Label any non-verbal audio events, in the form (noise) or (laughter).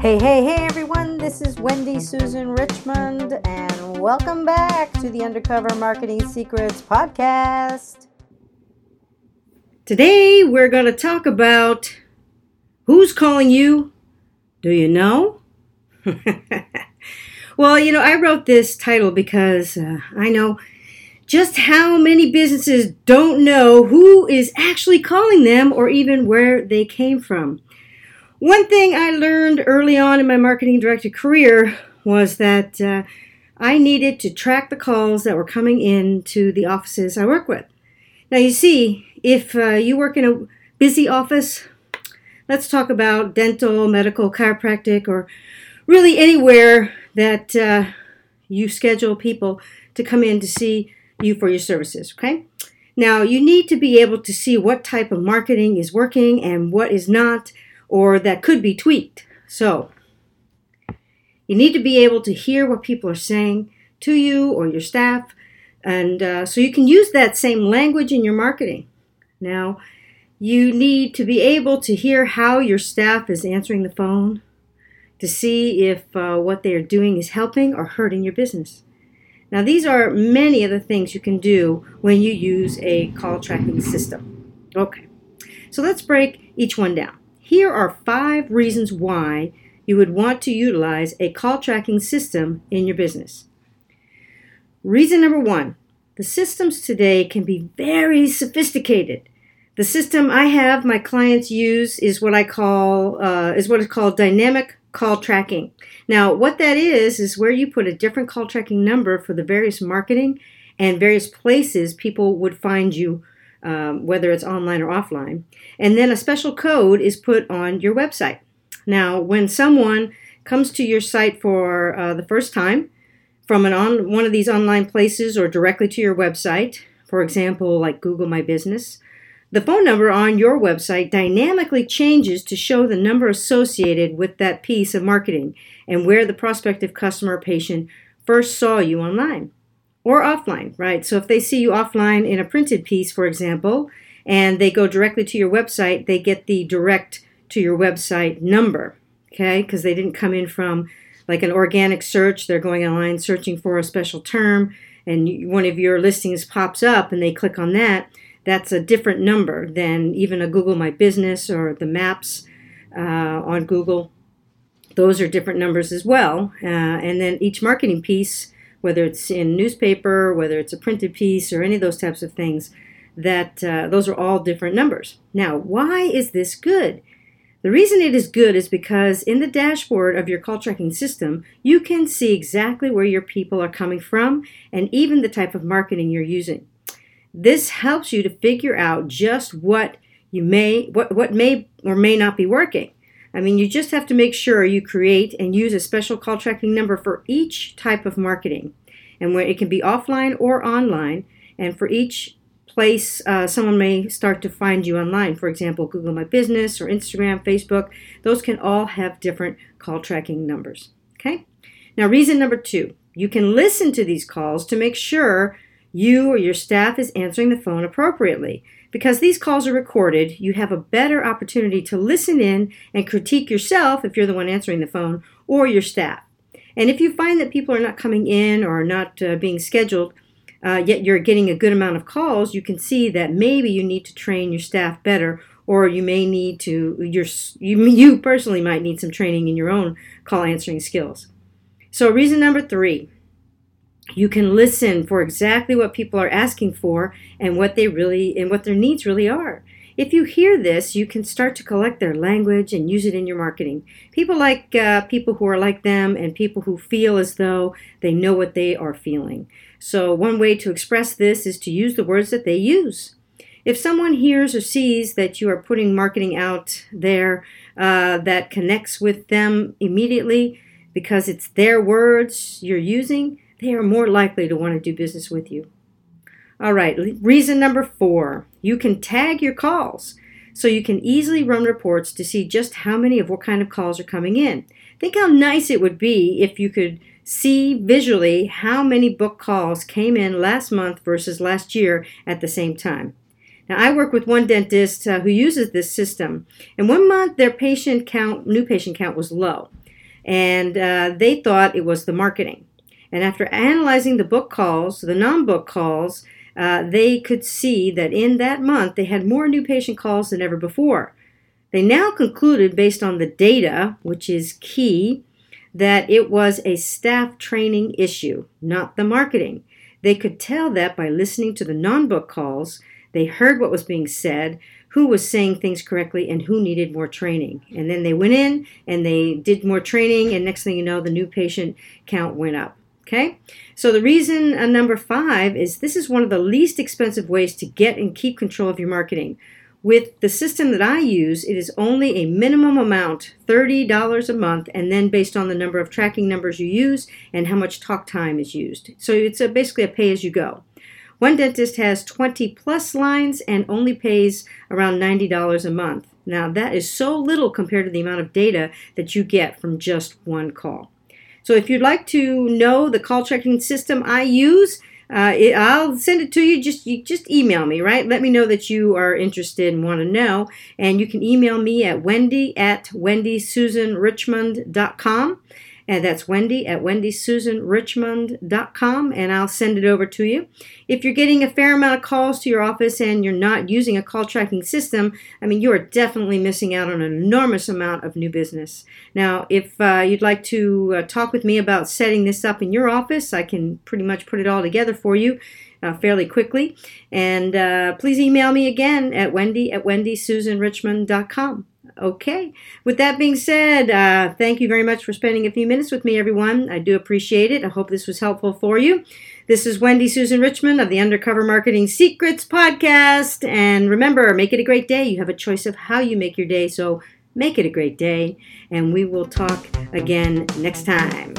Hey, hey, hey, everyone. This is Wendy Susan Richmond, and welcome back to the Undercover Marketing Secrets Podcast. Today, we're going to talk about who's calling you. Do you know? (laughs) well, you know, I wrote this title because uh, I know just how many businesses don't know who is actually calling them or even where they came from. One thing I learned early on in my marketing director career was that uh, I needed to track the calls that were coming in to the offices I work with. Now, you see, if uh, you work in a busy office, let's talk about dental, medical, chiropractic, or really anywhere that uh, you schedule people to come in to see you for your services, okay? Now, you need to be able to see what type of marketing is working and what is not, or that could be tweaked. So, you need to be able to hear what people are saying to you or your staff, and uh, so you can use that same language in your marketing. Now, you need to be able to hear how your staff is answering the phone to see if uh, what they are doing is helping or hurting your business. Now, these are many of the things you can do when you use a call tracking system. Okay, so let's break each one down. Here are five reasons why you would want to utilize a call tracking system in your business. Reason number one the systems today can be very sophisticated. The system I have my clients use is what I call uh, is what is called dynamic call tracking. Now, what that is, is where you put a different call tracking number for the various marketing and various places people would find you, um, whether it's online or offline. And then a special code is put on your website. Now, when someone comes to your site for uh, the first time from an on one of these online places or directly to your website, for example, like Google My Business, the phone number on your website dynamically changes to show the number associated with that piece of marketing and where the prospective customer or patient first saw you online or offline, right? So if they see you offline in a printed piece, for example, and they go directly to your website, they get the direct to your website number, okay? Because they didn't come in from like an organic search, they're going online searching for a special term, and one of your listings pops up and they click on that that's a different number than even a Google My Business or the maps uh, on Google. Those are different numbers as well. Uh, and then each marketing piece, whether it's in newspaper, whether it's a printed piece, or any of those types of things, that uh, those are all different numbers. Now, why is this good? The reason it is good is because in the dashboard of your call tracking system, you can see exactly where your people are coming from and even the type of marketing you're using. This helps you to figure out just what you may what, what may or may not be working. I mean, you just have to make sure you create and use a special call tracking number for each type of marketing, and where it can be offline or online. And for each place, uh, someone may start to find you online. For example, Google My Business or Instagram, Facebook. Those can all have different call tracking numbers. Okay. Now, reason number two: you can listen to these calls to make sure you or your staff is answering the phone appropriately. Because these calls are recorded, you have a better opportunity to listen in and critique yourself if you're the one answering the phone or your staff. And if you find that people are not coming in or not uh, being scheduled, uh, yet you're getting a good amount of calls, you can see that maybe you need to train your staff better, or you may need to your you (laughs) you personally might need some training in your own call answering skills. So reason number three, you can listen for exactly what people are asking for and what they really and what their needs really are. If you hear this, you can start to collect their language and use it in your marketing. People like uh, people who are like them and people who feel as though they know what they are feeling. So, one way to express this is to use the words that they use. If someone hears or sees that you are putting marketing out there uh, that connects with them immediately because it's their words you're using, they are more likely to want to do business with you. All right, reason number four you can tag your calls so you can easily run reports to see just how many of what kind of calls are coming in. Think how nice it would be if you could see visually how many book calls came in last month versus last year at the same time. Now, I work with one dentist uh, who uses this system, and one month their patient count, new patient count, was low. and uh, they thought it was the marketing. And after analyzing the book calls, the non book calls, uh, they could see that in that month they had more new patient calls than ever before. They now concluded, based on the data, which is key, that it was a staff training issue, not the marketing. They could tell that by listening to the non book calls. They heard what was being said, who was saying things correctly, and who needed more training. And then they went in and they did more training, and next thing you know, the new patient count went up. Okay, so the reason uh, number five is this is one of the least expensive ways to get and keep control of your marketing. With the system that I use, it is only a minimum amount, $30 a month, and then based on the number of tracking numbers you use and how much talk time is used. So it's a, basically a pay as you go. One dentist has 20 plus lines and only pays around $90 a month. Now, that is so little compared to the amount of data that you get from just one call. So if you'd like to know the call tracking system I use, uh, it, I'll send it to you. Just you just email me, right? Let me know that you are interested and want to know. And you can email me at wendy at wendysusanrichmond.com. And that's Wendy at wendysusanrichmond.com, and I'll send it over to you. If you're getting a fair amount of calls to your office and you're not using a call tracking system, I mean, you are definitely missing out on an enormous amount of new business. Now, if uh, you'd like to uh, talk with me about setting this up in your office, I can pretty much put it all together for you. Uh, fairly quickly. And uh, please email me again at wendy at wendysusanrichmond.com. Okay. With that being said, uh, thank you very much for spending a few minutes with me, everyone. I do appreciate it. I hope this was helpful for you. This is Wendy Susan Richmond of the Undercover Marketing Secrets podcast. And remember, make it a great day. You have a choice of how you make your day. So make it a great day. And we will talk again next time.